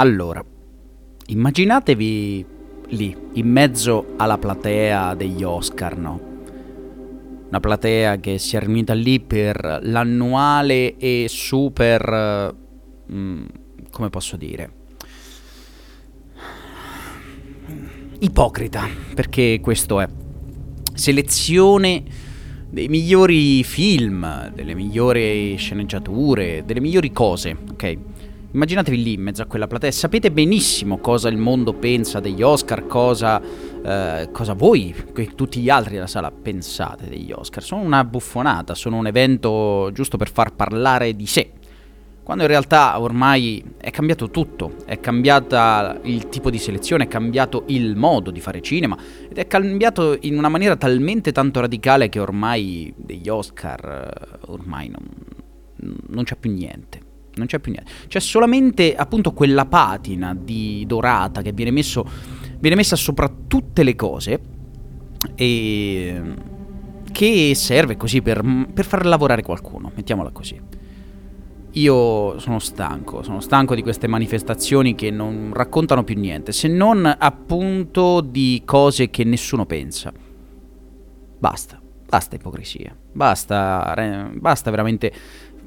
Allora, immaginatevi lì, in mezzo alla platea degli Oscar, no? Una platea che si è riunita lì per l'annuale e super... Mm, come posso dire? Ipocrita, perché questo è. Selezione dei migliori film, delle migliori sceneggiature, delle migliori cose, ok? Immaginatevi lì in mezzo a quella platea, sapete benissimo cosa il mondo pensa degli Oscar, cosa, eh, cosa voi, tutti gli altri della sala pensate degli Oscar. Sono una buffonata, sono un evento giusto per far parlare di sé. Quando in realtà ormai è cambiato tutto, è cambiata il tipo di selezione, è cambiato il modo di fare cinema ed è cambiato in una maniera talmente tanto radicale che ormai degli Oscar eh, ormai non, non c'è più niente non c'è più niente. C'è solamente appunto quella patina di dorata che viene, messo, viene messa sopra tutte le cose e che serve così per, per far lavorare qualcuno, mettiamola così. Io sono stanco, sono stanco di queste manifestazioni che non raccontano più niente, se non appunto di cose che nessuno pensa. Basta, basta ipocrisia, basta, basta veramente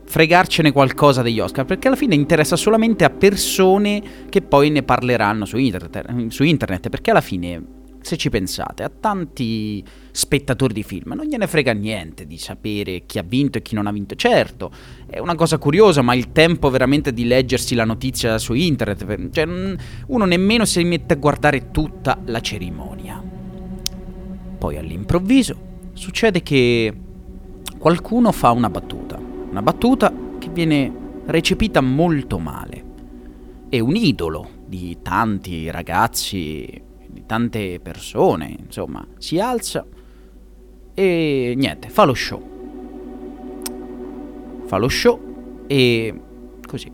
fregarcene qualcosa degli Oscar, perché alla fine interessa solamente a persone che poi ne parleranno su internet, su internet, perché alla fine, se ci pensate, a tanti spettatori di film non gliene frega niente di sapere chi ha vinto e chi non ha vinto. Certo, è una cosa curiosa, ma il tempo veramente di leggersi la notizia su internet, cioè uno nemmeno si mette a guardare tutta la cerimonia. Poi all'improvviso succede che qualcuno fa una battuta una battuta che viene recepita molto male. È un idolo di tanti ragazzi, di tante persone, insomma, si alza e niente, fa lo show. Fa lo show e così.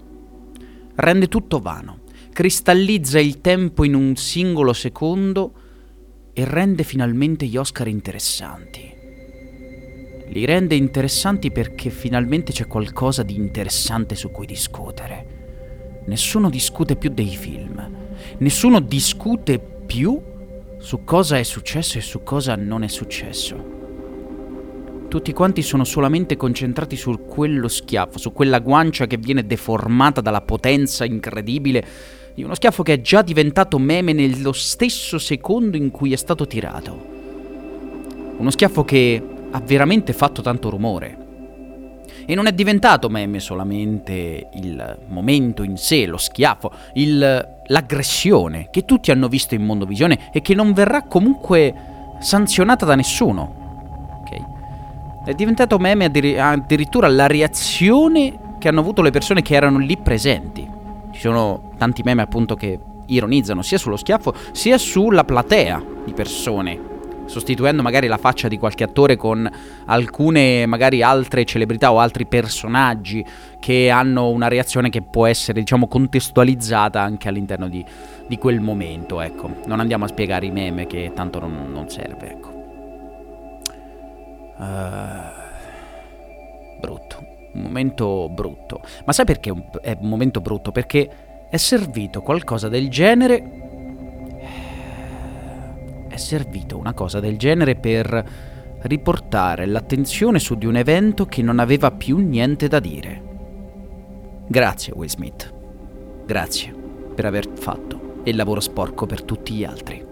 Rende tutto vano, cristallizza il tempo in un singolo secondo e rende finalmente gli Oscar interessanti. Li rende interessanti perché finalmente c'è qualcosa di interessante su cui discutere. Nessuno discute più dei film. Nessuno discute più su cosa è successo e su cosa non è successo. Tutti quanti sono solamente concentrati su quello schiaffo, su quella guancia che viene deformata dalla potenza incredibile di uno schiaffo che è già diventato meme nello stesso secondo in cui è stato tirato. Uno schiaffo che ha veramente fatto tanto rumore. E non è diventato meme solamente il momento in sé, lo schiaffo, il, l'aggressione che tutti hanno visto in Mondovisione e che non verrà comunque sanzionata da nessuno. Okay? È diventato meme addirittura la reazione che hanno avuto le persone che erano lì presenti. Ci sono tanti meme appunto che ironizzano sia sullo schiaffo sia sulla platea di persone sostituendo magari la faccia di qualche attore con alcune magari altre celebrità o altri personaggi che hanno una reazione che può essere diciamo contestualizzata anche all'interno di, di quel momento ecco. Non andiamo a spiegare i meme che tanto non, non serve ecco. Uh, brutto. Un momento brutto. Ma sai perché è un momento brutto? Perché è servito qualcosa del genere servito una cosa del genere per riportare l'attenzione su di un evento che non aveva più niente da dire. Grazie Will Smith. Grazie per aver fatto il lavoro sporco per tutti gli altri.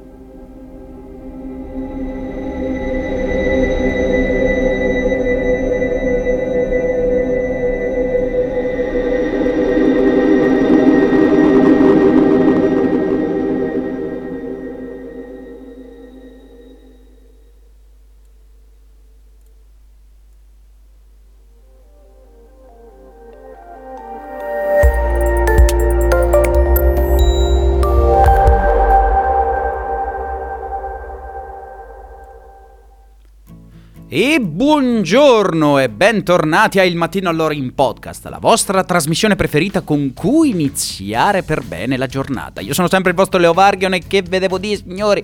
Buongiorno e bentornati a Il Mattino all'ora in podcast, la vostra trasmissione preferita con cui iniziare per bene la giornata. Io sono sempre il vostro Leo Varghion e che vedevo di signori?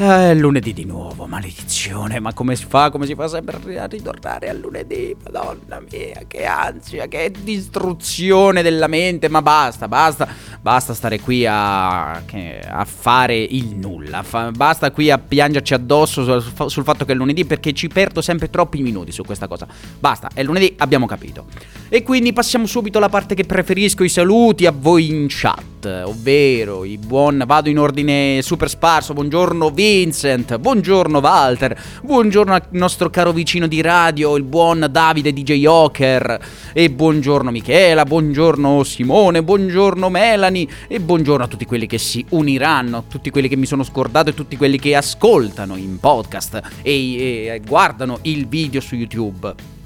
Eh, lunedì di nuovo, maledizione, ma come si fa? Come si fa sempre a ritornare a lunedì? Madonna mia, che ansia, che distruzione della mente, ma basta, basta, basta stare qui a, a fare il nulla, basta qui a piangerci addosso sul, sul fatto che è lunedì perché ci perdo sempre troppi minuti su questa cosa. Basta, è lunedì, abbiamo capito. E quindi passiamo subito alla parte che preferisco, i saluti a voi in chat, ovvero i buon, vado in ordine super sparso, buongiorno Vincent, buongiorno Walter, buongiorno al nostro caro vicino di radio, il buon Davide DJ Joker, e buongiorno Michela, buongiorno Simone, buongiorno Melanie, e buongiorno a tutti quelli che si uniranno, tutti quelli che mi sono scordato e tutti quelli che ascoltano in podcast e, e guardano il video su YouTube.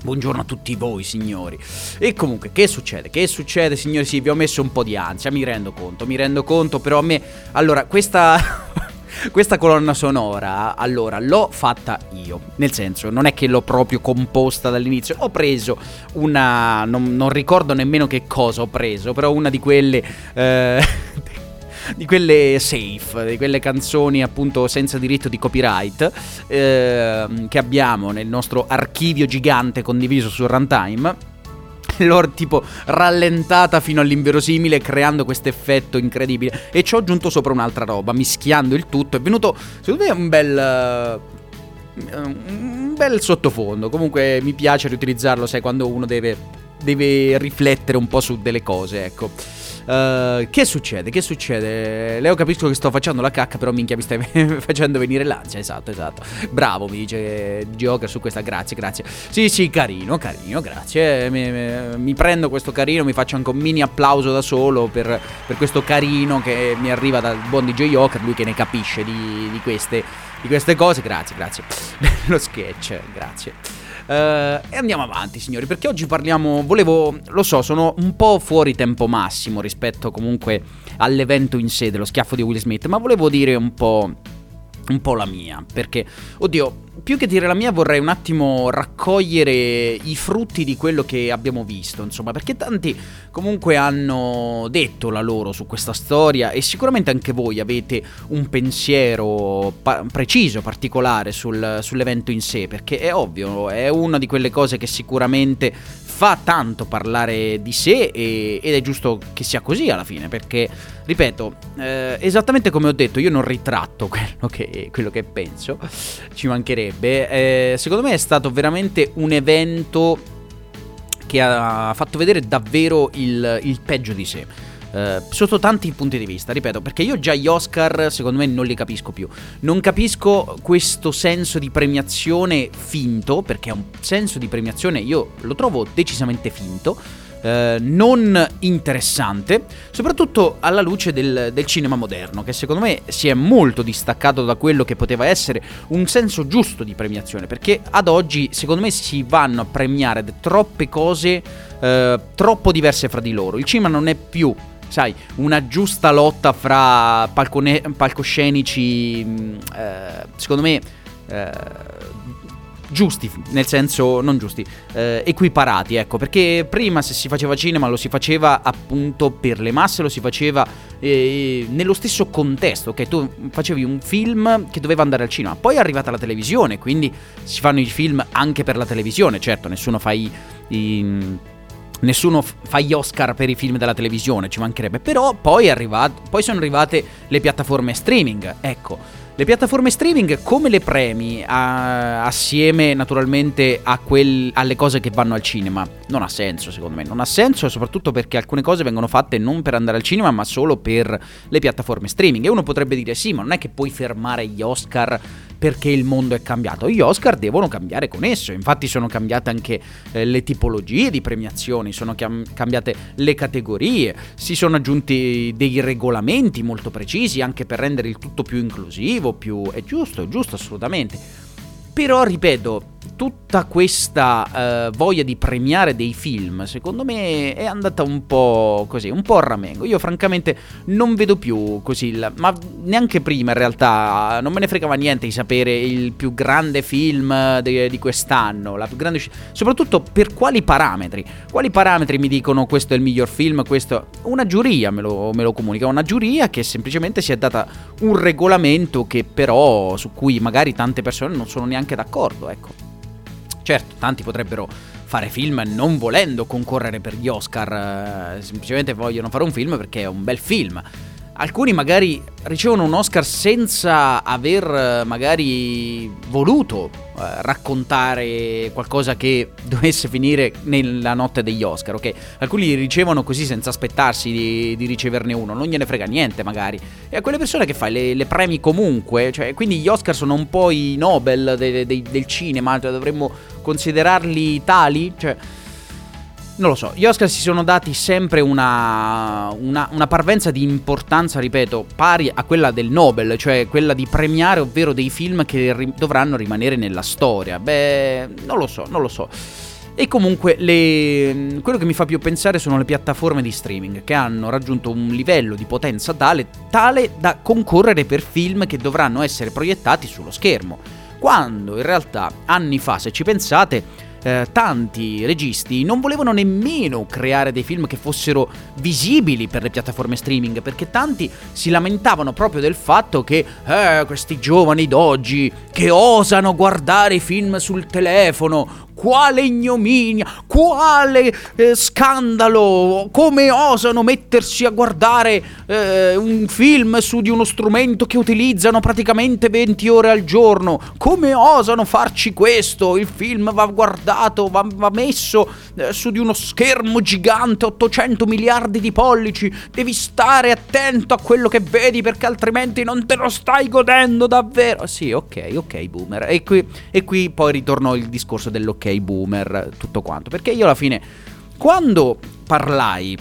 Buongiorno a tutti voi signori. E comunque, che succede? Che succede signori? Sì, vi ho messo un po' di ansia, mi rendo conto, mi rendo conto, però a me... Allora, questa... Questa colonna sonora, allora, l'ho fatta io. Nel senso, non è che l'ho proprio composta dall'inizio. Ho preso una. Non, non ricordo nemmeno che cosa ho preso, però una di quelle. Eh, di quelle safe, di quelle canzoni appunto senza diritto di copyright eh, che abbiamo nel nostro archivio gigante condiviso su Runtime. L'ho tipo rallentata fino all'inverosimile creando questo effetto incredibile. E ci ho aggiunto sopra un'altra roba mischiando il tutto. È venuto secondo me un bel un bel sottofondo. Comunque mi piace riutilizzarlo sai quando uno deve deve riflettere un po' su delle cose ecco Uh, che succede? Che succede? Leo capisco che sto facendo la cacca, però minchia mi stai facendo venire l'ansia. Esatto, esatto. Bravo, mi dice Joker su questa. Grazie, grazie. Sì, sì, carino, carino, grazie. Mi, mi, mi, prendo questo carino, mi faccio anche un mini applauso da solo per, per questo carino che mi arriva dal buon DJ Joker, lui che ne capisce di, di, queste, di queste cose. Grazie, grazie. Lo sketch, grazie. Uh, e andiamo avanti, signori, perché oggi parliamo. Volevo. Lo so, sono un po' fuori tempo massimo rispetto comunque all'evento in sé dello schiaffo di Will Smith, ma volevo dire un po'. Un po' la mia, perché, oddio, più che dire la mia vorrei un attimo raccogliere i frutti di quello che abbiamo visto, insomma, perché tanti comunque hanno detto la loro su questa storia e sicuramente anche voi avete un pensiero pa- preciso, particolare sul, sull'evento in sé, perché è ovvio, è una di quelle cose che sicuramente fa tanto parlare di sé e, ed è giusto che sia così alla fine, perché, ripeto, eh, esattamente come ho detto, io non ritratto quello che, quello che penso, ci mancherebbe, eh, secondo me è stato veramente un evento che ha fatto vedere davvero il, il peggio di sé. Uh, sotto tanti punti di vista, ripeto, perché io già gli Oscar secondo me non li capisco più. Non capisco questo senso di premiazione finto, perché è un senso di premiazione io lo trovo decisamente finto. Uh, non interessante, soprattutto alla luce del, del, cinema moderno, che secondo me si è molto distaccato da quello che poteva essere un senso giusto di premiazione, perché ad oggi secondo me si vanno a premiare troppe cose uh, troppo diverse fra di loro. Il cinema non è più sai, una giusta lotta fra palcone- palcoscenici, mm, eh, secondo me, eh, giusti, nel senso non giusti, eh, equiparati, ecco, perché prima se si faceva cinema lo si faceva appunto per le masse, lo si faceva eh, nello stesso contesto, ok? Tu facevi un film che doveva andare al cinema, poi è arrivata la televisione, quindi si fanno i film anche per la televisione, certo, nessuno fa i, i Nessuno fa gli Oscar per i film della televisione, ci mancherebbe. Però poi, arrivato, poi sono arrivate le piattaforme streaming. Ecco, le piattaforme streaming come le premi a, assieme naturalmente quel, alle cose che vanno al cinema? Non ha senso secondo me, non ha senso soprattutto perché alcune cose vengono fatte non per andare al cinema ma solo per le piattaforme streaming e uno potrebbe dire sì ma non è che puoi fermare gli Oscar perché il mondo è cambiato, gli Oscar devono cambiare con esso, infatti sono cambiate anche eh, le tipologie di premiazioni, sono chiam- cambiate le categorie, si sono aggiunti dei regolamenti molto precisi anche per rendere il tutto più inclusivo, più... è giusto, è giusto assolutamente. Però, ripeto, tutta questa uh, voglia di premiare dei film, secondo me è andata un po' così, un po' a ramengo. Io francamente non vedo più così, la, ma neanche prima in realtà non me ne fregava niente di sapere il più grande film de, di quest'anno, la più grande soprattutto per quali parametri. Quali parametri mi dicono questo è il miglior film, questo una giuria me lo, me lo comunica, una giuria che semplicemente si è data un regolamento che però su cui magari tante persone non sono neanche d'accordo, ecco. Certo, tanti potrebbero fare film non volendo concorrere per gli Oscar, eh, semplicemente vogliono fare un film perché è un bel film. Alcuni magari ricevono un Oscar senza aver eh, magari voluto eh, raccontare qualcosa che dovesse finire nella notte degli Oscar, ok? Alcuni li ricevono così senza aspettarsi di, di, riceverne uno, non gliene frega niente magari. E a quelle persone che fai le, le premi comunque, cioè, quindi gli Oscar sono un po' i Nobel de, de, del cinema, cioè dovremmo considerarli tali, cioè non lo so, gli Oscar si sono dati sempre una, una, una, parvenza di importanza, ripeto, pari a quella del Nobel, cioè quella di premiare, ovvero dei film che ri- dovranno rimanere nella storia. Beh, non lo so, non lo so. E comunque le, quello che mi fa più pensare sono le piattaforme di streaming che hanno raggiunto un livello di potenza tale, tale da concorrere per film che dovranno essere proiettati sullo schermo. Quando in realtà anni fa, se ci pensate, eh, tanti registi non volevano nemmeno creare dei film che fossero visibili per le piattaforme streaming, perché tanti si lamentavano proprio del fatto che eh, questi giovani d'oggi che osano guardare i film sul telefono, quale ignominia, quale eh, scandalo, come osano mettersi a guardare eh, un film su di uno strumento che utilizzano praticamente 20 ore al giorno, come osano farci questo, il film va guardato, va, va messo eh, su di uno schermo gigante, 800 miliardi di pollici, devi stare attento a quello che vedi perché altrimenti non te lo stai godendo davvero. Sì, ok, ok, boomer. E qui, e qui poi ritorno il discorso dell'ok boomer, tutto quanto. Perché io alla fine, quando parlai,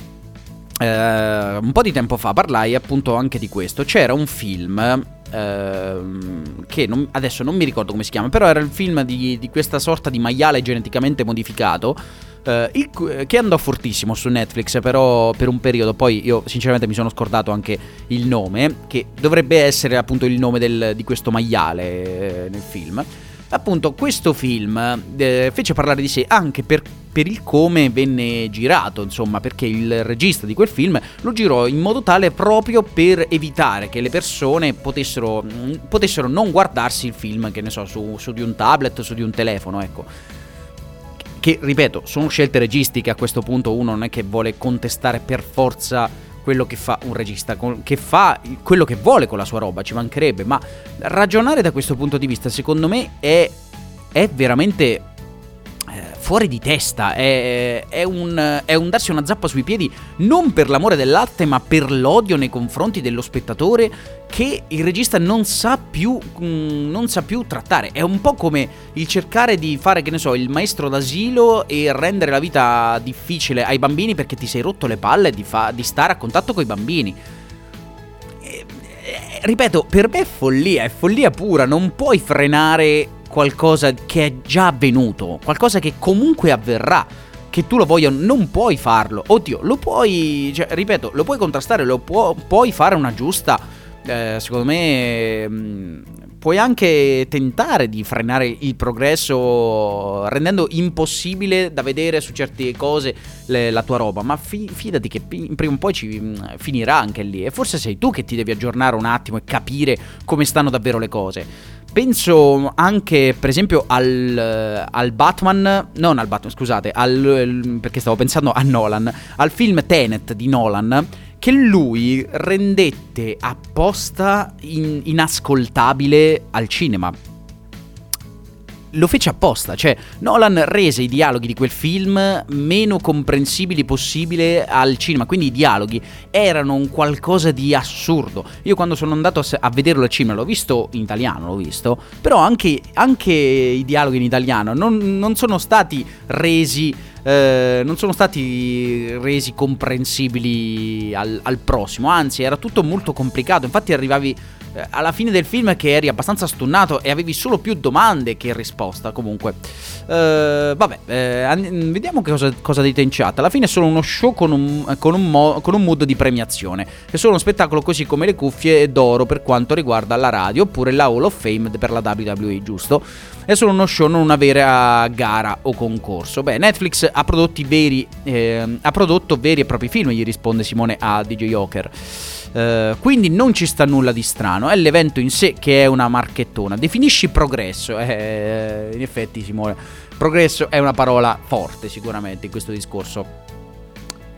eh, un po' di tempo fa, parlai appunto anche di questo. C'era un film Uh, che non, adesso non mi ricordo come si chiama, però era il film di, di questa sorta di maiale geneticamente modificato. Uh, il, che andò fortissimo su Netflix, però per un periodo. Poi io, sinceramente, mi sono scordato anche il nome, che dovrebbe essere appunto il nome del, di questo maiale eh, nel film. Appunto, questo film eh, fece parlare di sé anche per, per, il come venne girato, insomma, perché il regista di quel film lo girò in modo tale proprio per evitare che le persone potessero, mm, potessero non guardarsi il film, che ne so, su, su di un tablet, su di un telefono, ecco. Che ripeto sono scelte registiche a questo punto uno non è che vuole contestare per forza quello che fa un regista, che fa quello che vuole con la sua roba, ci mancherebbe, ma ragionare da questo punto di vista secondo me è, è veramente fuori di testa, è, è, un, è, un, darsi una zappa sui piedi non per l'amore dell'arte ma per l'odio nei confronti dello spettatore che il regista non sa più, mm, non sa più trattare. È un po' come il cercare di fare, che ne so, il maestro d'asilo e rendere la vita difficile ai bambini perché ti sei rotto le palle di, fa- di stare a contatto con i bambini ripeto, per me è follia, è follia pura, non puoi frenare qualcosa che è già avvenuto, qualcosa che comunque avverrà. Che tu lo voglia, non puoi farlo. Oddio, lo puoi, cioè, ripeto, lo puoi contrastare, lo può, puoi fare una giusta, eh, secondo me, mm, puoi anche tentare di frenare il progresso rendendo impossibile da vedere su certe cose le, la tua roba, ma fi, fidati che prima o poi ci mm, finirà anche lì e forse sei tu che ti devi aggiornare un attimo e capire come stanno davvero le cose. Penso anche, per esempio, al, al, Batman. Non al Batman, scusate, al, perché stavo pensando a Nolan. Al film Tenet di Nolan. Che lui rendette apposta in, inascoltabile al cinema lo fece apposta, cioè Nolan rese i dialoghi di quel film meno comprensibili possibile al cinema, quindi i dialoghi erano un qualcosa di assurdo. Io quando sono andato a vederlo al cinema l'ho visto in italiano, l'ho visto, però anche, anche i dialoghi in italiano non, non sono stati resi... Eh, non sono stati resi comprensibili al, al prossimo, anzi era tutto molto complicato, infatti arrivavi eh, alla fine del film che eri abbastanza stunnato e avevi solo più domande che risposta. Comunque, eh, vabbè, eh, vediamo cosa, cosa, dite in chat. Alla fine è solo uno show con un, con, un mo, con un mood di premiazione. È solo uno spettacolo così come le cuffie d'oro per quanto riguarda la radio, oppure la Hall of Fame per la WWE, giusto? È solo uno show, non una vera gara o concorso. Beh, Netflix ha, veri, eh, ha prodotto veri e propri film, gli risponde Simone a DJ Joker. Uh, quindi non ci sta nulla di strano, è l'evento in sé che è una marchettona. Definisci progresso, eh, in effetti Simone, progresso è una parola forte sicuramente in questo discorso.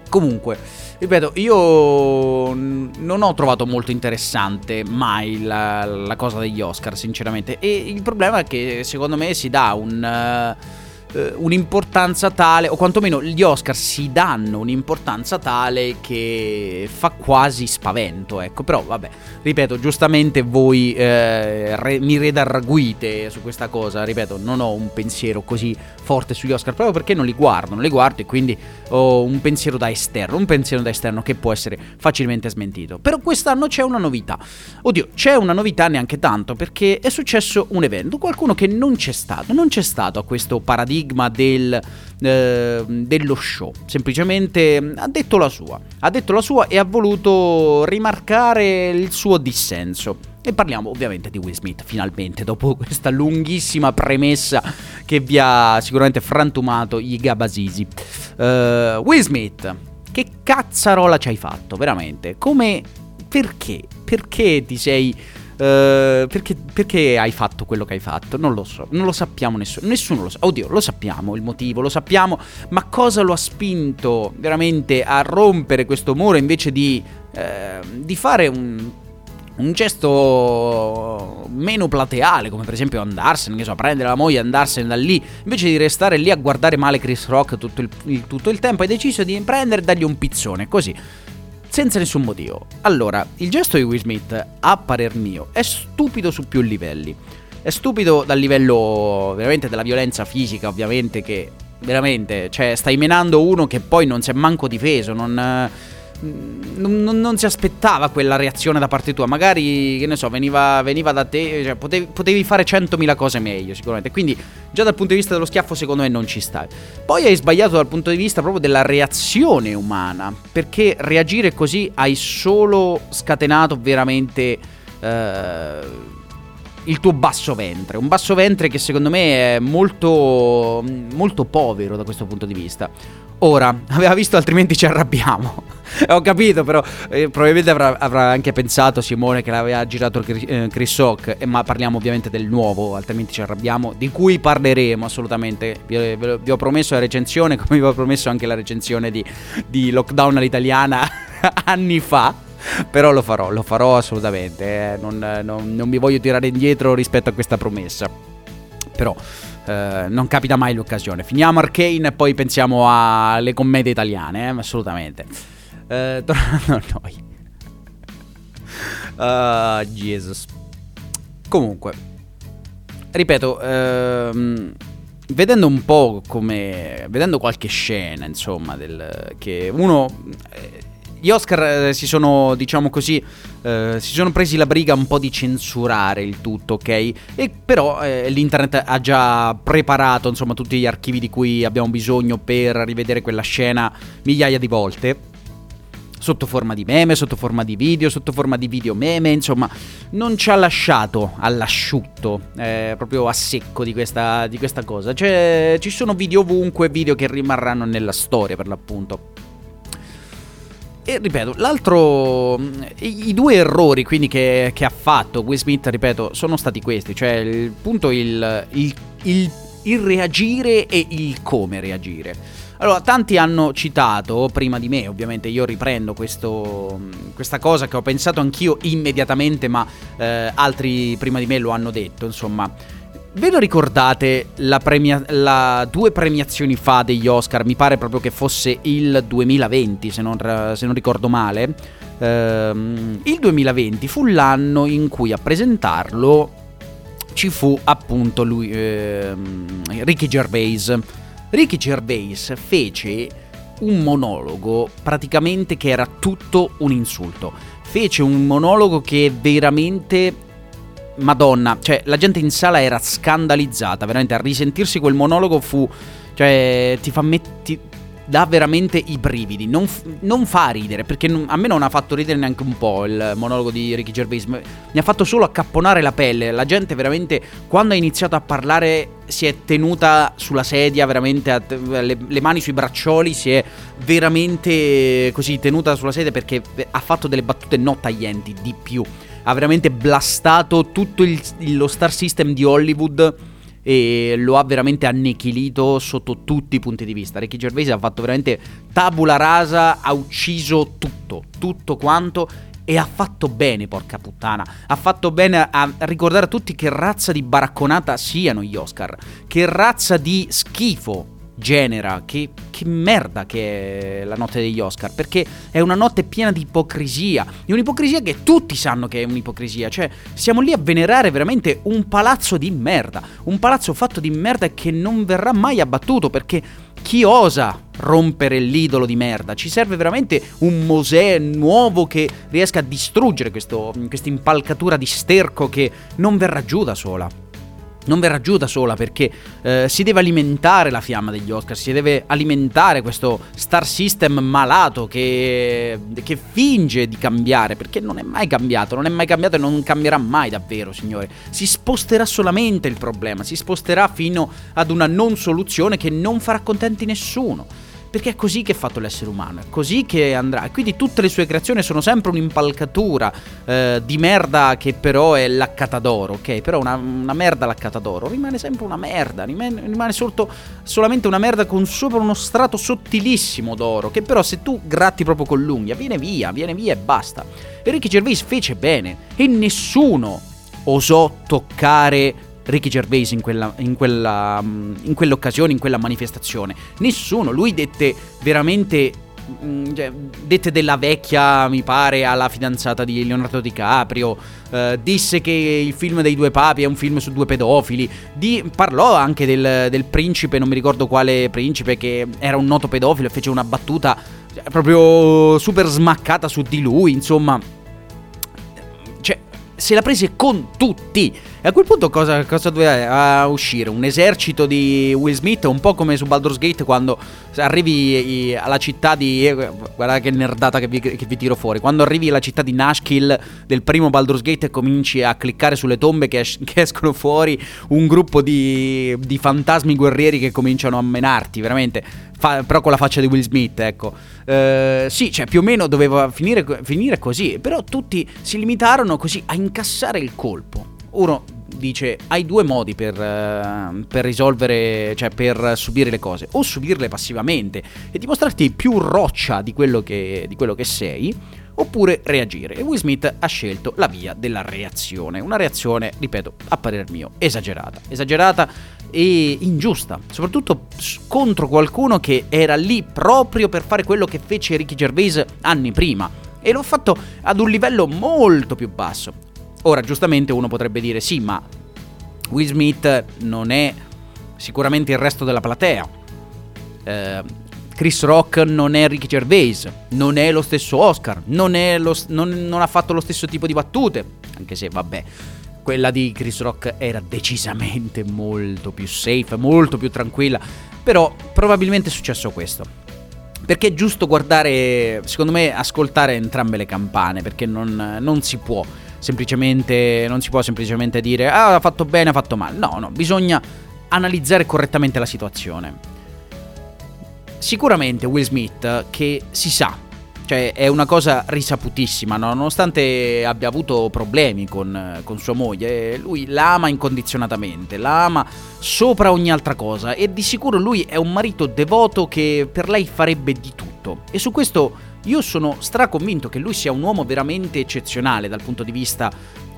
Comunque, ripeto, io non ho trovato molto interessante mai la, la cosa degli Oscar, sinceramente. E il problema è che secondo me si dà un... Uh, eh, un'importanza tale, o quantomeno gli Oscar si danno un'importanza tale che fa quasi spavento, ecco. Però vabbè, ripeto, giustamente voi eh, re, mi redarguite su questa cosa, ripeto, non ho un pensiero così forte sugli Oscar proprio perché non li guardo, non li guardo e quindi ho un pensiero da esterno, un pensiero da esterno che può essere facilmente smentito. Però quest'anno c'è una novità. Oddio, c'è una novità neanche tanto perché è successo un evento, qualcuno che non c'è stato, non c'è stato a questo paradigma paradigma del, eh, dello show. Semplicemente ha detto la sua. Ha detto la sua e ha voluto rimarcare il suo dissenso. E parliamo ovviamente di Will Smith, finalmente, dopo questa lunghissima premessa che vi ha sicuramente frantumato i Gabasisi. Uh, Will Smith, che cazzarola ci hai fatto, veramente? Come... Perché? Perché ti sei Uh, perché, perché, hai fatto quello che hai fatto? Non lo so, non lo sappiamo nessuno, nessuno lo sa. Oddio, lo sappiamo il motivo, lo sappiamo, ma cosa lo ha spinto veramente a rompere questo muro invece di, uh, di fare un, un gesto meno plateale, come per esempio andarsene, che so, prendere la moglie e andarsene da lì, invece di restare lì a guardare male Chris Rock tutto il, il, tutto il tempo, hai deciso di prendere e dargli un pizzone, così senza nessun motivo. Allora, il gesto di Will Smith, a parer mio, è stupido su più livelli. È stupido dal livello veramente della violenza fisica, ovviamente, che veramente, cioè, stai menando uno che poi non si è manco difeso, non non, non, non, si aspettava quella reazione da parte tua. Magari, che ne so, veniva, veniva da te. Cioè, potevi, potevi, fare centomila cose meglio, sicuramente. Quindi, già dal punto di vista dello schiaffo, secondo me non ci stai. Poi hai sbagliato dal punto di vista proprio della reazione umana. Perché reagire così hai solo scatenato veramente. Eh, il tuo basso ventre. Un basso ventre che secondo me è molto, molto povero da questo punto di vista. Ora, aveva visto altrimenti ci arrabbiamo. Ho capito, però eh, probabilmente avrà, avrà, anche pensato Simone che l'aveva girato eh, Chris Rock, eh, ma parliamo ovviamente del nuovo, altrimenti ci arrabbiamo, di cui parleremo assolutamente. Vi, vi ho promesso la recensione, come vi ho promesso anche la recensione di, di Lockdown all'italiana anni fa. Però lo farò, lo farò assolutamente. Eh. Non, non, non mi voglio tirare indietro rispetto a questa promessa. Però eh, non capita mai l'occasione. Finiamo Arcane e poi pensiamo alle commedie italiane, eh, assolutamente. Eh, tornando a noi. Uh, Jesus. Comunque, ripeto, ehm, vedendo un po' come... vedendo qualche scena, insomma, del, che uno... Eh, gli Oscar eh, si sono, diciamo così, eh, si sono presi la briga un po' di censurare il tutto, ok? E però eh, l'internet ha già preparato, insomma, tutti gli archivi di cui abbiamo bisogno per rivedere quella scena migliaia di volte. Sotto forma di meme, sotto forma di video, sotto forma di video meme, insomma, non ci ha lasciato all'asciutto, eh, proprio a secco di questa, di questa cosa. Cioè, ci sono video ovunque, video che rimarranno nella storia per l'appunto. E ripeto, l'altro. I, due errori quindi che, che, ha fatto Will Smith, ripeto, sono stati questi. Cioè, il punto il, il, il, il reagire e il come reagire. Allora, tanti hanno citato, prima di me ovviamente, io riprendo questo, questa cosa che ho pensato anch'io immediatamente, ma eh, altri prima di me lo hanno detto, insomma Ve lo ricordate la, premia- la due premiazioni fa degli Oscar? Mi pare proprio che fosse il 2020, se non, se non ricordo male. Ehm, il 2020 fu l'anno in cui a presentarlo ci fu appunto lui, ehm, Ricky Gervais. Ricky Gervais fece un monologo praticamente che era tutto un insulto fece un monologo che veramente Madonna, cioè la gente in sala era scandalizzata, veramente a risentirsi quel monologo fu cioè ti fa metti dà veramente i brividi. Non, non fa ridere, perché non, a me non ha fatto ridere neanche un po' il monologo di Ricky Gervais. Mi ha fatto solo accapponare la pelle. La gente veramente, quando ha iniziato a parlare, si è tenuta sulla sedia, veramente le, le, mani sui braccioli, si è veramente così tenuta sulla sedia perché ha fatto delle battute non taglienti di più. Ha veramente blastato tutto il, lo star system di Hollywood e lo ha veramente annichilito sotto tutti i punti di vista. Ricky Gervais ha fatto veramente tabula rasa, ha ucciso tutto, tutto quanto e ha fatto bene, porca puttana. Ha fatto bene a ricordare a tutti che razza di baracconata siano gli Oscar, che razza di schifo genera, che, che, merda che è la notte degli Oscar, perché è una notte piena di ipocrisia, di un'ipocrisia che tutti sanno che è un'ipocrisia, cioè siamo lì a venerare veramente un palazzo di merda, un palazzo fatto di merda che non verrà mai abbattuto perché chi osa rompere l'idolo di merda? Ci serve veramente un Mosè nuovo che riesca a distruggere questa impalcatura di sterco che non verrà giù da sola non verrà giù da sola perché eh, si deve alimentare la fiamma degli Oscar, si deve alimentare questo star system malato che, che, finge di cambiare, perché non è mai cambiato, non è mai cambiato e non cambierà mai davvero, signore. Si sposterà solamente il problema, si sposterà fino ad una non soluzione che non farà contenti nessuno. Perché è così che è fatto l'essere umano, è così che andrà. E quindi tutte le sue creazioni sono sempre un'impalcatura eh, di merda che però è laccata d'oro, ok? Però una, una merda laccata d'oro rimane sempre una merda, rimane, rimane solto, solamente una merda con sopra uno strato sottilissimo d'oro, che però se tu gratti proprio con l'unghia viene via, viene via e basta. E Ricky Gervais fece bene e nessuno osò toccare Ricky Gervais in, quella, in, quella, in quell'occasione, in quella manifestazione. Nessuno, lui dette veramente mm, cioè, dette della vecchia, mi pare, alla fidanzata di Leonardo DiCaprio. Eh, disse che il film dei due papi è un film su due pedofili. Di, parlò anche del, del, principe, non mi ricordo quale principe, che era un noto pedofilo e fece una battuta cioè, proprio super smaccata su di lui. Insomma, cioè, se la prese con tutti. E a quel punto cosa, cosa doveva uscire? Un esercito di Will Smith, un po' come su Baldur's Gate quando arrivi alla città di... Eh, guarda che nerdata che vi, che vi tiro fuori. Quando arrivi alla città di Nashkill del primo Baldur's Gate e cominci a cliccare sulle tombe che, es- che escono fuori un gruppo di, di fantasmi guerrieri che cominciano a menarti, veramente. Fa, però con la faccia di Will Smith, ecco. Uh, sì, cioè più o meno doveva finire, finire così, però tutti si limitarono così a incassare il colpo uno dice hai due modi per, uh, per, risolvere, cioè per subire le cose, o subirle passivamente e dimostrarti più roccia di quello che, di quello che sei, oppure reagire. E Will Smith ha scelto la via della reazione, una reazione, ripeto, a parer mio, esagerata, esagerata e ingiusta, soprattutto contro qualcuno che era lì proprio per fare quello che fece Ricky Gervais anni prima. E l'ho fatto ad un livello molto più basso. Ora, giustamente uno potrebbe dire sì, ma Will Smith non è sicuramente il resto della platea. Eh, Chris Rock non è Ricky Gervais, non è lo stesso Oscar, non, lo, non, non ha fatto lo stesso tipo di battute, anche se vabbè, quella di Chris Rock era decisamente molto più safe, molto più tranquilla, però probabilmente è successo questo. Perché è giusto guardare, secondo me, ascoltare entrambe le campane, perché non, non si può semplicemente, non si può semplicemente dire ah, ha fatto bene, ha fatto male. No, no, bisogna analizzare correttamente la situazione. Sicuramente Will Smith, che si sa, cioè è una cosa risaputissima, no? nonostante abbia avuto problemi con, con sua moglie, lui la ama incondizionatamente, la ama sopra ogni altra cosa e di sicuro lui è un marito devoto che per lei farebbe di tutto. E su questo io sono straconvinto che lui sia un uomo veramente eccezionale dal punto di vista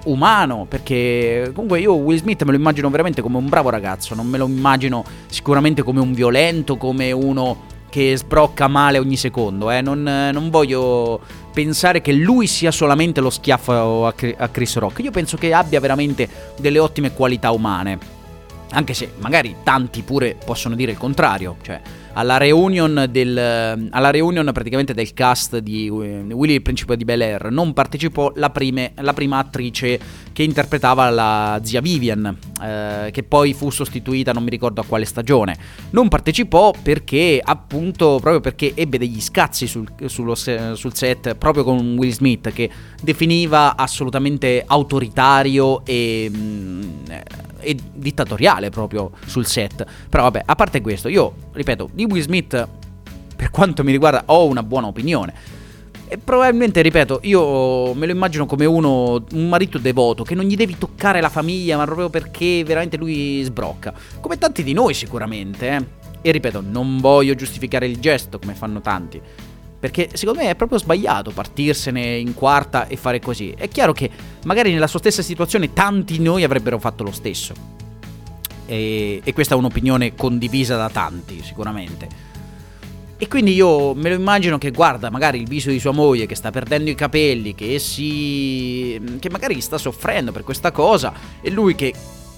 umano, perché comunque io Will Smith me lo immagino veramente come un bravo ragazzo, non me lo immagino sicuramente come un violento, come uno che sbrocca male ogni secondo, eh. non, non, voglio pensare che lui sia solamente lo schiaffo a Chris Rock, io penso che abbia veramente delle ottime qualità umane, anche se magari tanti pure possono dire il contrario, cioè alla reunion, del, alla reunion praticamente del cast di Willy il principe di Bel Air non partecipò la, prime, la prima attrice che interpretava la zia Vivian, eh, che poi fu sostituita non mi ricordo a quale stagione. Non partecipò perché appunto proprio perché ebbe degli scazzi sul, sullo, sul set proprio con Will Smith che definiva assolutamente autoritario e... Mh, mm, e dittatoriale proprio sul set. Però vabbè, a parte questo, io ripeto, di Will Smith, per quanto mi riguarda, ho una buona opinione. E probabilmente, ripeto, io me lo immagino come uno, un marito devoto, che non gli devi toccare la famiglia, ma proprio perché veramente lui sbrocca. Come tanti di noi sicuramente, eh. E ripeto, non voglio giustificare il gesto come fanno tanti. Perché secondo me è proprio sbagliato partirsene in quarta e fare così. È chiaro che magari nella sua stessa situazione tanti di noi avrebbero fatto lo stesso. E, e questa è un'opinione condivisa da tanti, sicuramente. E quindi io me lo immagino che guarda magari il viso di sua moglie che sta perdendo i capelli, che si. che magari sta soffrendo per questa cosa, e lui che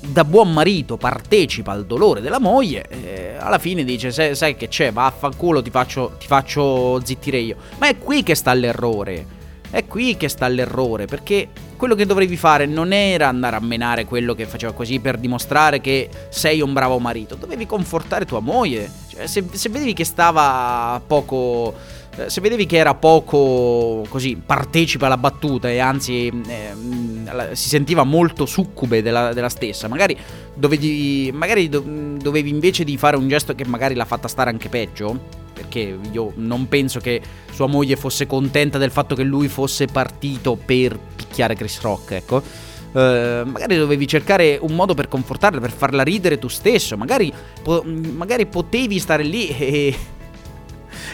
da buon marito partecipa al dolore della moglie, eh, alla fine dice: sai, sai che c'è, vaffanculo, ti faccio, ti faccio zittire io. Ma è qui che sta l'errore. È qui che sta l'errore, perché quello che dovevi fare non era andare a menare quello che faceva così per dimostrare che sei un bravo marito, dovevi confortare tua moglie. Cioè, se, se vedevi che stava poco se vedevi che era poco così partecipa alla battuta e anzi eh, si sentiva molto succube della, della stessa, magari, dovevi, magari do, dovevi invece di fare un gesto che magari l'ha fatta stare anche peggio. Perché io non penso che sua moglie fosse contenta del fatto che lui fosse partito per picchiare Chris Rock, ecco. Uh, magari dovevi cercare un modo per confortarla, per farla ridere tu stesso. Magari, po- magari potevi stare lì e,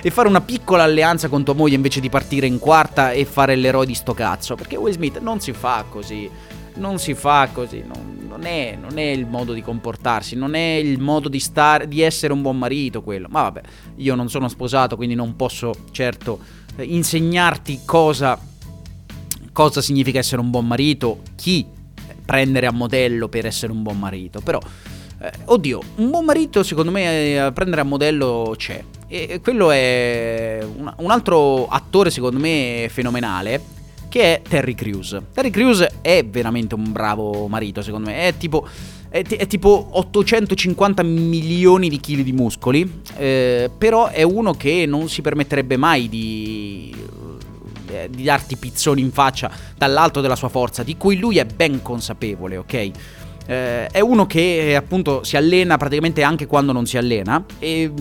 e fare una piccola alleanza con tua moglie invece di partire in quarta e fare l'eroe di sto cazzo. Perché Will Smith non si fa così. Non si fa così. Non, non, è, non è, il modo di comportarsi. Non è il modo di, stare, di essere un buon marito quello. Ma vabbè, io non sono sposato, quindi non posso certo eh, insegnarti cosa, cosa significa essere un buon marito. Chi prendere a modello per essere un buon marito. Però. Eh, oddio, un buon marito secondo me a prendere a modello c'è. E quello è un, un altro attore secondo me fenomenale che è Terry Crews. Terry Crews è veramente un bravo marito, secondo me. È tipo, è, è tipo 850 milioni di chili di muscoli. Eh, però è uno che non si permetterebbe mai di, eh, di darti pizzoni in faccia dall'alto della sua forza, di cui lui è ben consapevole, ok? Eh, è uno che appunto si allena praticamente anche quando non si allena, e,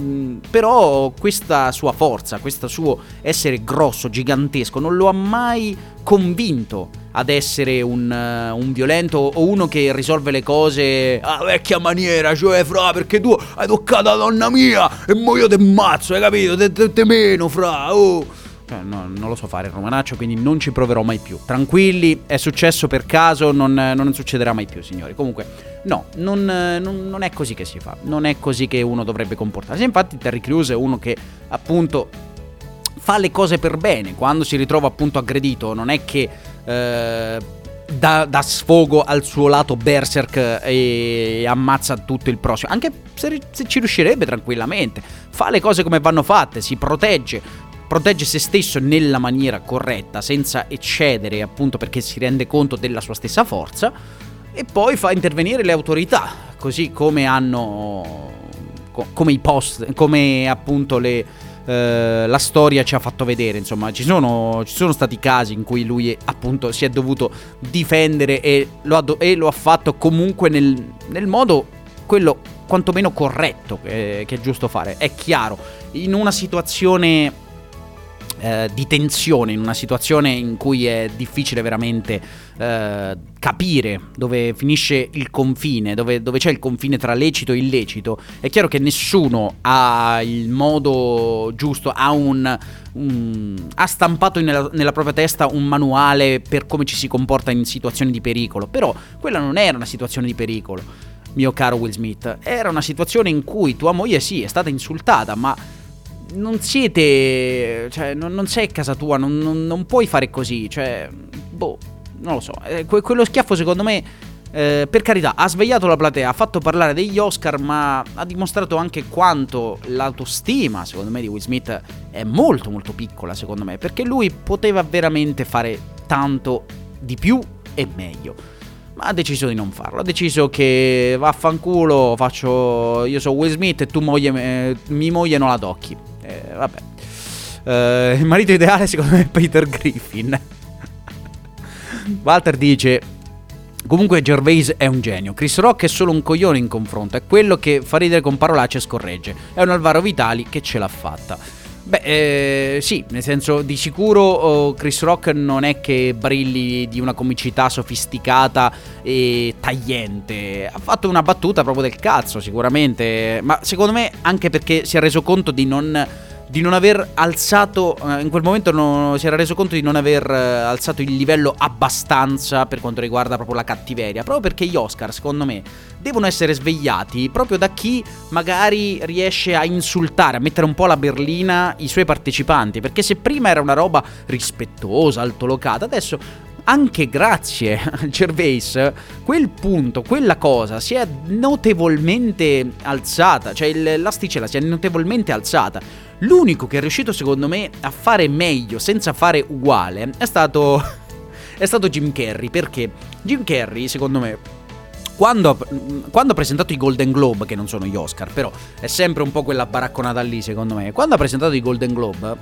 però questa sua forza, questo suo essere grosso, gigantesco, non lo ha mai convinto ad essere un, uh, un, violento o uno che risolve le cose a vecchia maniera, cioè fra perché tu hai toccato la donna mia e mo io te mazzo, hai capito? Te, te, te meno fra, oh. Cioè, no, non lo so fare il romanaccio, quindi non ci proverò mai più. Tranquilli, è successo per caso, non, non succederà mai più, signori. Comunque, no, non, non, non, è così che si fa. Non è così che uno dovrebbe comportarsi. Infatti, Terry Crews è uno che appunto fa le cose per bene. Quando si ritrova appunto aggredito, non è che. Eh, dà, dà, sfogo al suo lato berserk e ammazza tutto il prossimo. Anche se, se, ci riuscirebbe tranquillamente. Fa le cose come vanno fatte, si protegge protegge se stesso nella maniera corretta, senza eccedere, appunto perché si rende conto della sua stessa forza, e poi fa intervenire le autorità, così come hanno. come i post, come appunto le. Uh, la storia ci ha fatto vedere, insomma, ci sono, ci sono, stati casi in cui lui appunto si è dovuto difendere e lo ha, e lo ha fatto comunque nel, nel, modo quello quantomeno corretto che, che è giusto fare. È chiaro, in una situazione eh, di tensione, in una situazione in cui è difficile veramente eh, capire dove finisce il confine, dove, dove, c'è il confine tra lecito e illecito, è chiaro che nessuno ha il modo giusto, ha, un, un, ha stampato nella, nella propria testa un manuale per come ci si comporta in situazioni di pericolo, però quella non era una situazione di pericolo mio caro Will Smith. Era una situazione in cui tua moglie sì, è stata insultata, ma non siete. Cioè, non, non sei a casa tua, non, non, non, puoi fare così. Cioè, boh, non lo so. Eh, que- quello schiaffo, secondo me, eh, per carità, ha svegliato la platea, ha fatto parlare degli Oscar, ma ha dimostrato anche quanto l'autostima, secondo me, di Will Smith è molto molto piccola, secondo me, perché lui poteva veramente fare tanto di più e meglio. Ma ha deciso di non farlo. Ha deciso che vaffanculo, faccio. Io sono Will Smith e tu moglie, eh, mi moglie non la tocchi. Eh, vabbè. Eh, il marito ideale, secondo me, è Peter Griffin. Walter dice: Comunque Gervais è un genio, Chris Rock è solo un coglione in confronto, è quello che fa ridere con parolacce e scorregge, è un Alvaro Vitali che ce l'ha fatta. Beh, eh, sì, nel senso di sicuro oh, Chris Rock non è che brilli di una comicità sofisticata e tagliente, ha fatto una battuta proprio del cazzo sicuramente, ma secondo me anche perché si è reso conto di non di non aver alzato, eh, in quel momento non, si era reso conto di non aver eh, alzato il livello abbastanza per quanto riguarda proprio la cattiveria, proprio perché gli Oscar, secondo me, devono essere svegliati proprio da chi magari riesce a insultare, a mettere un po' la berlina i suoi partecipanti, perché se prima era una roba rispettosa, altolocata, adesso anche grazie a Gervais, quel punto, quella cosa si è notevolmente alzata, cioè l'asticella si è notevolmente alzata. L'unico che è riuscito secondo me a fare meglio senza fare uguale è stato, è stato Jim Carrey, perché Jim Carrey secondo me quando, quando, ha presentato i Golden Globe, che non sono gli Oscar, però è sempre un po' quella baracconata lì, secondo me. Quando ha presentato i Golden Globe,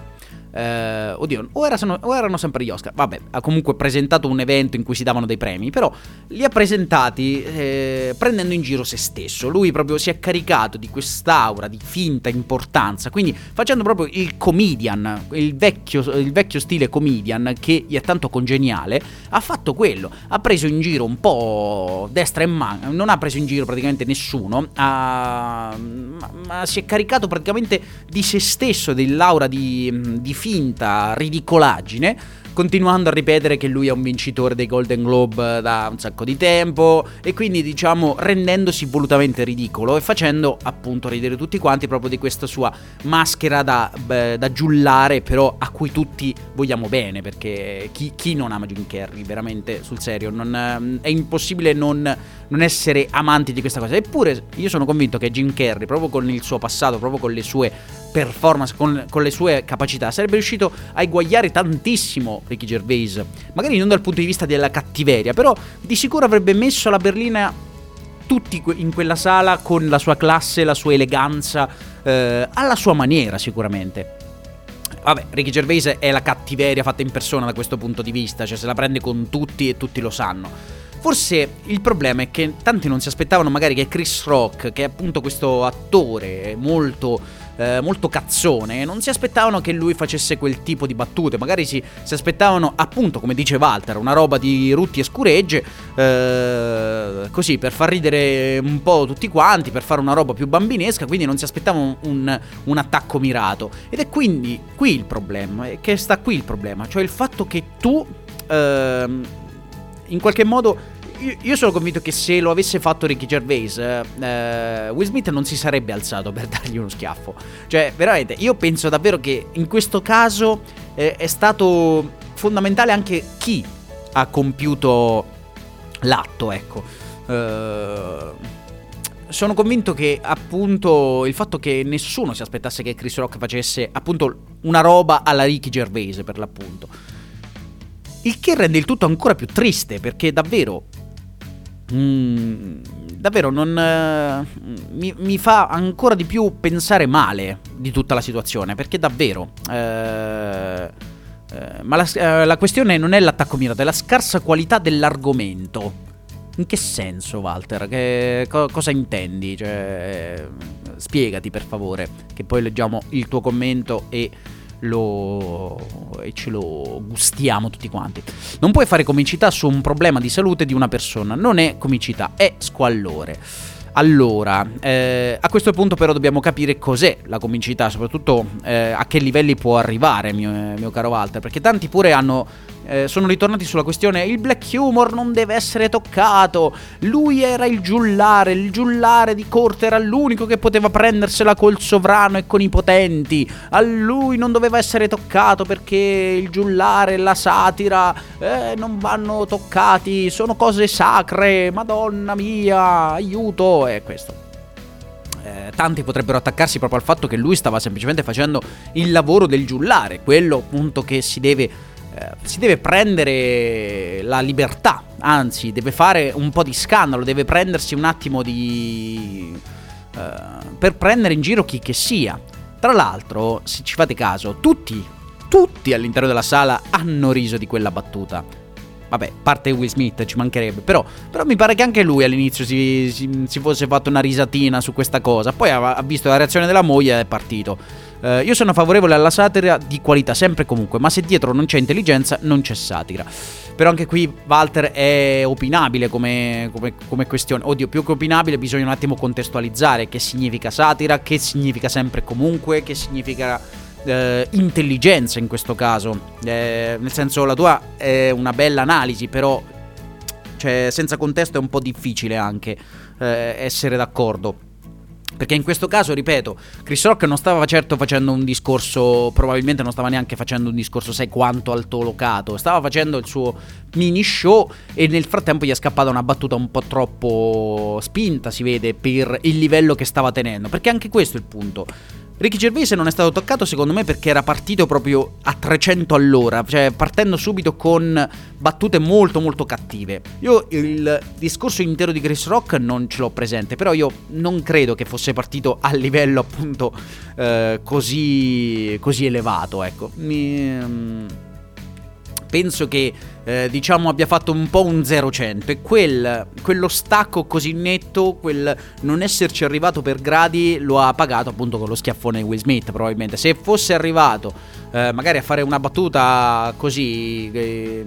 eh, oddio, o, era, o, erano sempre gli Oscar. Vabbè, ha comunque presentato un evento in cui si davano dei premi. Però li ha presentati eh, prendendo in giro se stesso. Lui proprio si è caricato di quest'aura di finta importanza. Quindi facendo proprio il comedian, il vecchio, il vecchio stile comedian che gli è tanto congeniale. Ha fatto quello. Ha preso in giro un po' destra e manca. Non ha preso in giro praticamente nessuno. Ha, ma, ma si è caricato praticamente di se stesso, dell'aura di, di finta finta ridicolaggine continuando a ripetere che lui è un vincitore dei Golden Globe da un sacco di tempo e quindi diciamo rendendosi volutamente ridicolo e facendo appunto ridere tutti quanti proprio di questa sua maschera da, beh, da giullare però a cui tutti vogliamo bene perché chi, chi non ama Jim Carrey veramente sul serio non, è impossibile non, non essere amanti di questa cosa. Eppure io sono convinto che Jim Carrey proprio con il suo passato proprio con le sue performance, con, con le sue capacità sarebbe riuscito a eguagliare tantissimo Ricky Gervais. Magari non dal punto di vista della cattiveria, però di sicuro avrebbe messo la berlina tutti in quella sala con la sua classe, la sua eleganza, eh, alla sua maniera sicuramente. Vabbè, Ricky Gervais è la cattiveria fatta in persona da questo punto di vista, cioè se la prende con tutti e tutti lo sanno. Forse il problema è che tanti non si aspettavano magari che Chris Rock, che è appunto questo attore molto eh, molto cazzone, non si aspettavano che lui facesse quel tipo di battute, magari si, si aspettavano appunto, come dice Walter, una roba di rutti e scuregge, eh, così per far ridere un po' tutti quanti, per fare una roba più bambinesca, quindi non si aspettavano un, un attacco mirato. Ed è quindi qui il problema, che sta qui il problema, cioè il fatto che tu... Eh, in qualche modo io, sono convinto che se lo avesse fatto Ricky Gervais, eh, Will Smith non si sarebbe alzato per dargli uno schiaffo. Cioè, veramente, io penso davvero che in questo caso eh, è stato fondamentale anche chi ha compiuto l'atto, ecco. Eh, sono convinto che appunto il fatto che nessuno si aspettasse che Chris Rock facesse appunto una roba alla Ricky Gervais per l'appunto. Il che rende il tutto ancora più triste perché davvero Mm, davvero non uh, mi, mi, fa ancora di più pensare male di tutta la situazione perché davvero uh, uh, ma la, la, questione non è l'attacco mirato è la scarsa qualità dell'argomento. In che senso Walter? Che, co- cosa intendi? Cioè, spiegati per favore che poi leggiamo il tuo commento e lo, e ce lo gustiamo tutti quanti. Non puoi fare comicità su un problema di salute di una persona, non è comicità, è squallore. Allora, eh, a questo punto però dobbiamo capire cos'è la comicità, soprattutto eh, a che livelli può arrivare, mio, mio, caro Walter, perché tanti pure hanno eh, sono ritornati sulla questione il black humor non deve essere toccato, lui era il giullare, il giullare di corte era l'unico che poteva prendersela col sovrano e con i potenti, a lui non doveva essere toccato perché il giullare e la satira eh, non vanno toccati, sono cose sacre, madonna mia, aiuto, è questo. Eh, tanti potrebbero attaccarsi proprio al fatto che lui stava semplicemente facendo il lavoro del giullare, quello appunto che si deve, eh, si deve prendere la libertà, anzi deve fare un po' di scandalo, deve prendersi un attimo di... Eh, per prendere in giro chi che sia. Tra l'altro, se ci fate caso, tutti, tutti all'interno della sala hanno riso di quella battuta Vabbè, parte Will Smith, ci mancherebbe. Però, però mi pare che anche lui all'inizio si, si, si, fosse fatto una risatina su questa cosa. Poi ha, ha visto la reazione della moglie e è partito. Uh, io sono favorevole alla satira di qualità, sempre e comunque. Ma se dietro non c'è intelligenza, non c'è satira. Però anche qui Walter è opinabile come, come, come, questione. Oddio, più che opinabile, bisogna un attimo contestualizzare che significa satira, che significa sempre e comunque, che significa eh, intelligenza in questo caso. Eh, nel senso, la tua è una bella analisi, però cioè, senza contesto è un po' difficile anche eh, essere d'accordo. Perché in questo caso, ripeto, Chris Rock non stava certo facendo un discorso, probabilmente non stava neanche facendo un discorso, sai quanto altolocato, stava facendo il suo mini show e nel frattempo gli è scappata una battuta un po' troppo spinta, si vede, per il livello che stava tenendo. Perché anche questo è il punto. Ricky Gervais non è stato toccato secondo me perché era partito proprio a 300 all'ora, cioè partendo subito con battute molto molto cattive. Io il discorso intero di Chris Rock non ce l'ho presente, però io non credo che fosse partito a livello appunto eh, così, così elevato, ecco. Mi, mm, penso che eh, diciamo abbia fatto un po' un 0-100 e quel, quello stacco così netto, quel non esserci arrivato per gradi lo ha pagato appunto con lo schiaffone di Will Smith probabilmente. Se fosse arrivato eh, magari a fare una battuta così... Eh,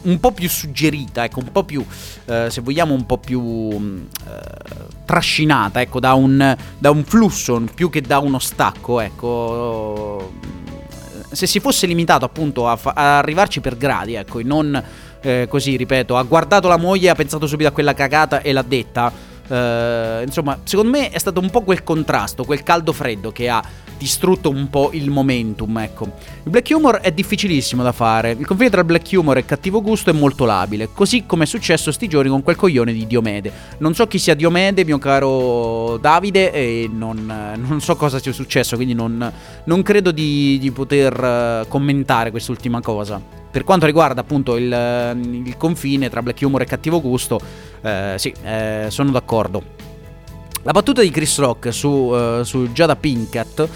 un po' più suggerita, ecco, un po' più, eh, se vogliamo, un po' più eh, trascinata, ecco, da un, da un, flusso più che da uno stacco, ecco se si fosse limitato appunto a, fa- a arrivarci per gradi, ecco, e non eh, così, ripeto, ha guardato la moglie, ha pensato subito a quella cagata e l'ha detta. Eh, insomma, secondo me è stato un po' quel contrasto, quel caldo freddo che ha distrutto un po' il momentum, ecco. Il black humor è difficilissimo da fare, il confine tra black humor e cattivo gusto è molto labile, così come è successo sti giorni con quel coglione di Diomede. Non so chi sia Diomede, mio caro Davide, e non, non so cosa sia successo, quindi non, non credo di, di poter eh, commentare quest'ultima cosa. Per quanto riguarda appunto il, il, confine tra black humor e cattivo gusto, eh, sì, eh, sono d'accordo. La battuta di Chris Rock su, uh, su Jada Pinkett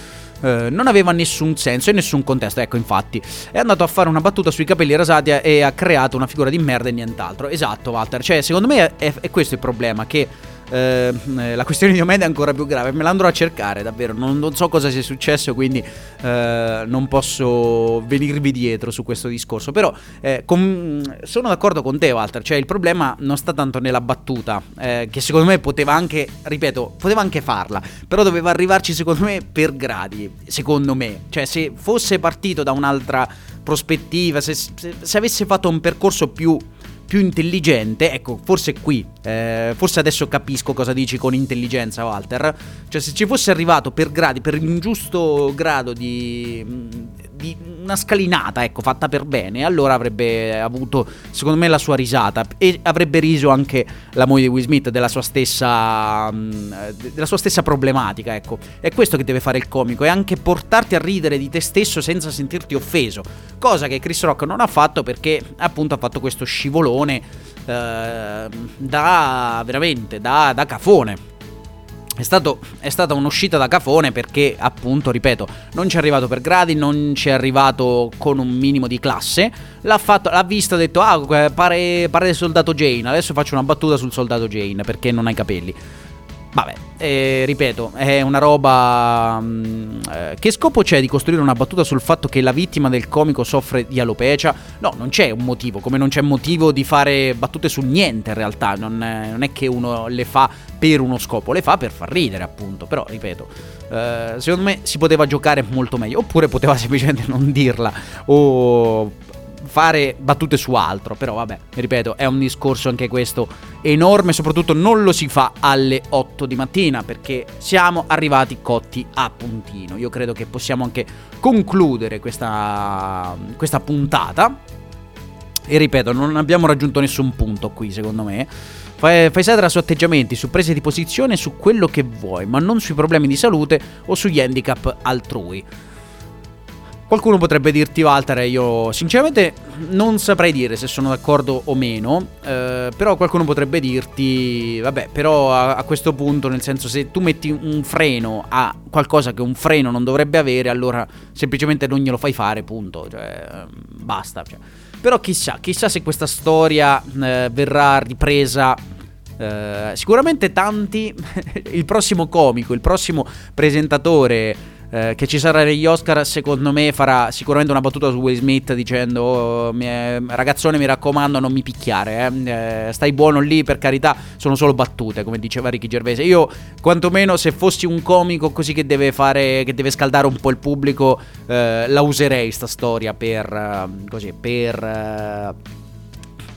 Uh, non aveva nessun senso e nessun contesto. Ecco, infatti, è andato a fare una battuta sui capelli rasati e ha creato una figura di merda e nient'altro. Esatto, Walter. Cioè, secondo me è, è questo il problema. Che eh, la questione di Omeda è ancora più grave. Me l'andrò a cercare, davvero. Non, non so cosa sia successo, quindi eh, non posso venirvi dietro su questo discorso. Però eh, com- sono d'accordo con te, Walter. Cioè, il problema non sta tanto nella battuta, eh, che secondo me poteva anche, ripeto, poteva anche farla. Però doveva arrivarci, secondo me, per gradi. Secondo me, cioè, se fosse partito da un'altra prospettiva, se, se, se avesse fatto un percorso più più intelligente, ecco, forse qui, eh, forse adesso capisco cosa dici con intelligenza, Walter. Cioè, se ci fosse arrivato per gradi, per un giusto grado di, di una scalinata, ecco, fatta per bene, allora avrebbe avuto, secondo me, la sua risata e avrebbe riso anche la moglie di Will Smith della sua stessa, mm, della sua stessa problematica, ecco. È questo che deve fare il comico, è anche portarti a ridere di te stesso senza sentirti offeso, cosa che Chris Rock non ha fatto perché appunto ha fatto questo scivolone eh, da veramente da, da cafone è, stato, è, stata un'uscita da cafone perché, appunto, ripeto, non ci è arrivato per gradi, non ci è arrivato con un minimo di classe. L'ha, fatto, l'ha visto ha detto: Ah, pare, pare soldato Jane. Adesso faccio una battuta sul soldato Jane perché non ha i capelli. Vabbè, eh, ripeto, è una roba... Mh, mm, eh, che scopo c'è di costruire una battuta sul fatto che la vittima del comico soffre di alopecia? No, non c'è un motivo, come non c'è motivo di fare battute su niente in realtà, non è, non è che uno le fa per uno scopo, le fa per far ridere appunto, però ripeto, eh, secondo me si poteva giocare molto meglio, oppure poteva semplicemente non dirla o fare battute su altro, però vabbè, ripeto, è un discorso anche questo enorme, soprattutto non lo si fa alle 8 di mattina perché siamo arrivati cotti a puntino. Io credo che possiamo anche concludere questa, questa puntata. E ripeto, non abbiamo raggiunto nessun punto qui, secondo me. Fai, fai sedere su atteggiamenti, su prese di posizione, su quello che vuoi, ma non sui problemi di salute o sugli handicap altrui. Qualcuno potrebbe dirti, Walter, io sinceramente non saprei dire se sono d'accordo o meno, eh, però qualcuno potrebbe dirti, vabbè, però a, a, questo punto, nel senso se tu metti un freno a qualcosa che un freno non dovrebbe avere, allora semplicemente non glielo fai fare, punto, cioè basta. Cioè. Però chissà, chissà se questa storia eh, verrà ripresa Uh, sicuramente tanti, il prossimo comico, il prossimo presentatore eh, che ci sarà negli Oscar, secondo me farà sicuramente una battuta su Will Smith dicendo oh, ragazzone mi raccomando non mi picchiare, eh. Eh, stai buono lì per carità, sono solo battute come diceva Ricky Gervais. Io quantomeno se fossi un comico così che deve fare, che deve scaldare un po' il pubblico, eh, la userei sta storia per, eh, così, per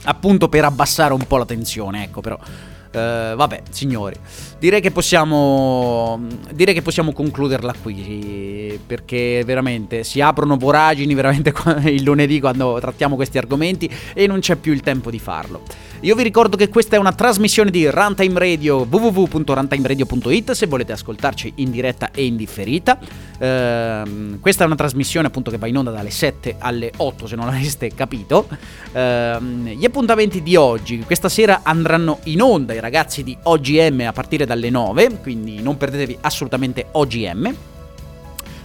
appunto per abbassare un po' la tensione, ecco però. Uh, vabbè, signori, direi che possiamo. Direi che possiamo concluderla qui. Perché veramente si aprono voragini veramente il lunedì quando trattiamo questi argomenti e non c'è più il tempo di farlo. Io vi ricordo che questa è una trasmissione di Runtime Radio www.runtimeradio.it se volete ascoltarci in diretta e in differita. Uh, questa è una trasmissione appunto che va in onda dalle 7 alle 8 se non l'aveste capito. Uh, gli appuntamenti di oggi, questa sera andranno in onda i ragazzi di OGM a partire dalle 9, quindi non perdetevi assolutamente OGM.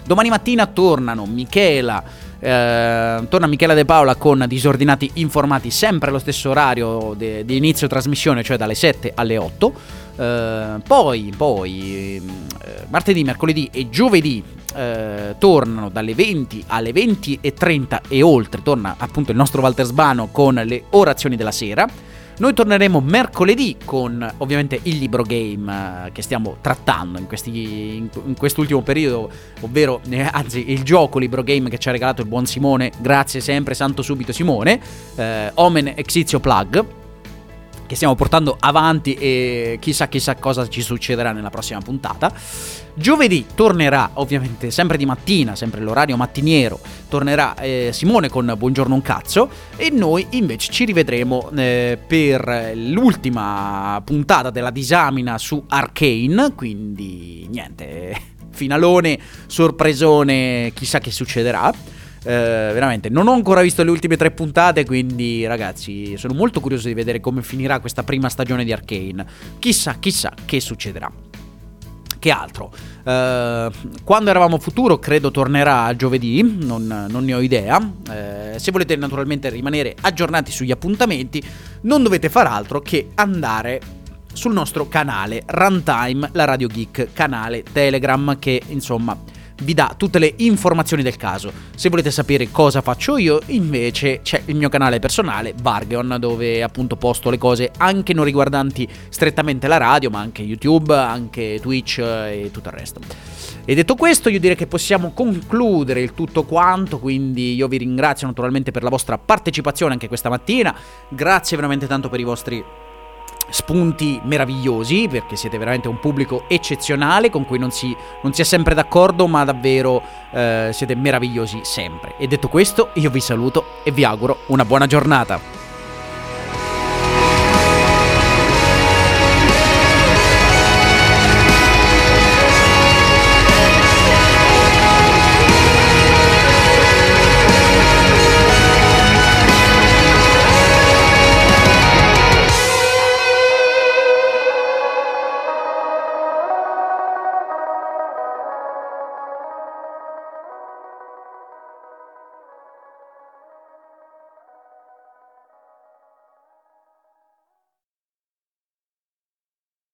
Domani mattina tornano Michela eh, torna Michela De Paola con Disordinati Informati, sempre allo stesso orario di inizio trasmissione, cioè dalle 7 alle 8. Eh, poi, poi eh, martedì, mercoledì e giovedì eh, tornano dalle 20 alle 20 e 30 e oltre. Torna appunto il nostro Walter Sbano con le orazioni della sera. Noi torneremo mercoledì con ovviamente il libro game eh, che stiamo trattando in, questi, in, in quest'ultimo periodo, ovvero eh, anzi il gioco libro game che ci ha regalato il buon Simone, grazie sempre, santo subito Simone, eh, Omen Exizio Plug che stiamo portando avanti e chissà chissà cosa ci succederà nella prossima puntata. Giovedì tornerà ovviamente sempre di mattina, sempre l'orario mattiniero, tornerà eh, Simone con Buongiorno un cazzo e noi invece ci rivedremo eh, per l'ultima puntata della disamina su Arcane, quindi niente, finalone, sorpresone, chissà che succederà. Eh, veramente, non ho ancora visto le ultime tre puntate, quindi ragazzi, sono molto curioso di vedere come finirà questa prima stagione di Arkane. Chissà, chissà che succederà. Che altro? Uh, quando eravamo futuro credo tornerà giovedì, non, non ne ho idea. Uh, se volete naturalmente rimanere aggiornati sugli appuntamenti, non dovete far altro che andare sul nostro canale Runtime, la Radio Geek, canale Telegram che insomma vi dà tutte le informazioni del caso. Se volete sapere cosa faccio io, invece c'è il mio canale personale, Bargeon, dove appunto posto le cose anche non riguardanti strettamente la radio, ma anche YouTube, anche Twitch e tutto il resto. E detto questo, io direi che possiamo concludere il tutto quanto, quindi io vi ringrazio naturalmente per la vostra partecipazione anche questa mattina, grazie veramente tanto per i vostri spunti meravigliosi perché siete veramente un pubblico eccezionale con cui non si, non si è sempre d'accordo ma davvero eh, siete meravigliosi sempre. E detto questo io vi saluto e vi auguro una buona giornata.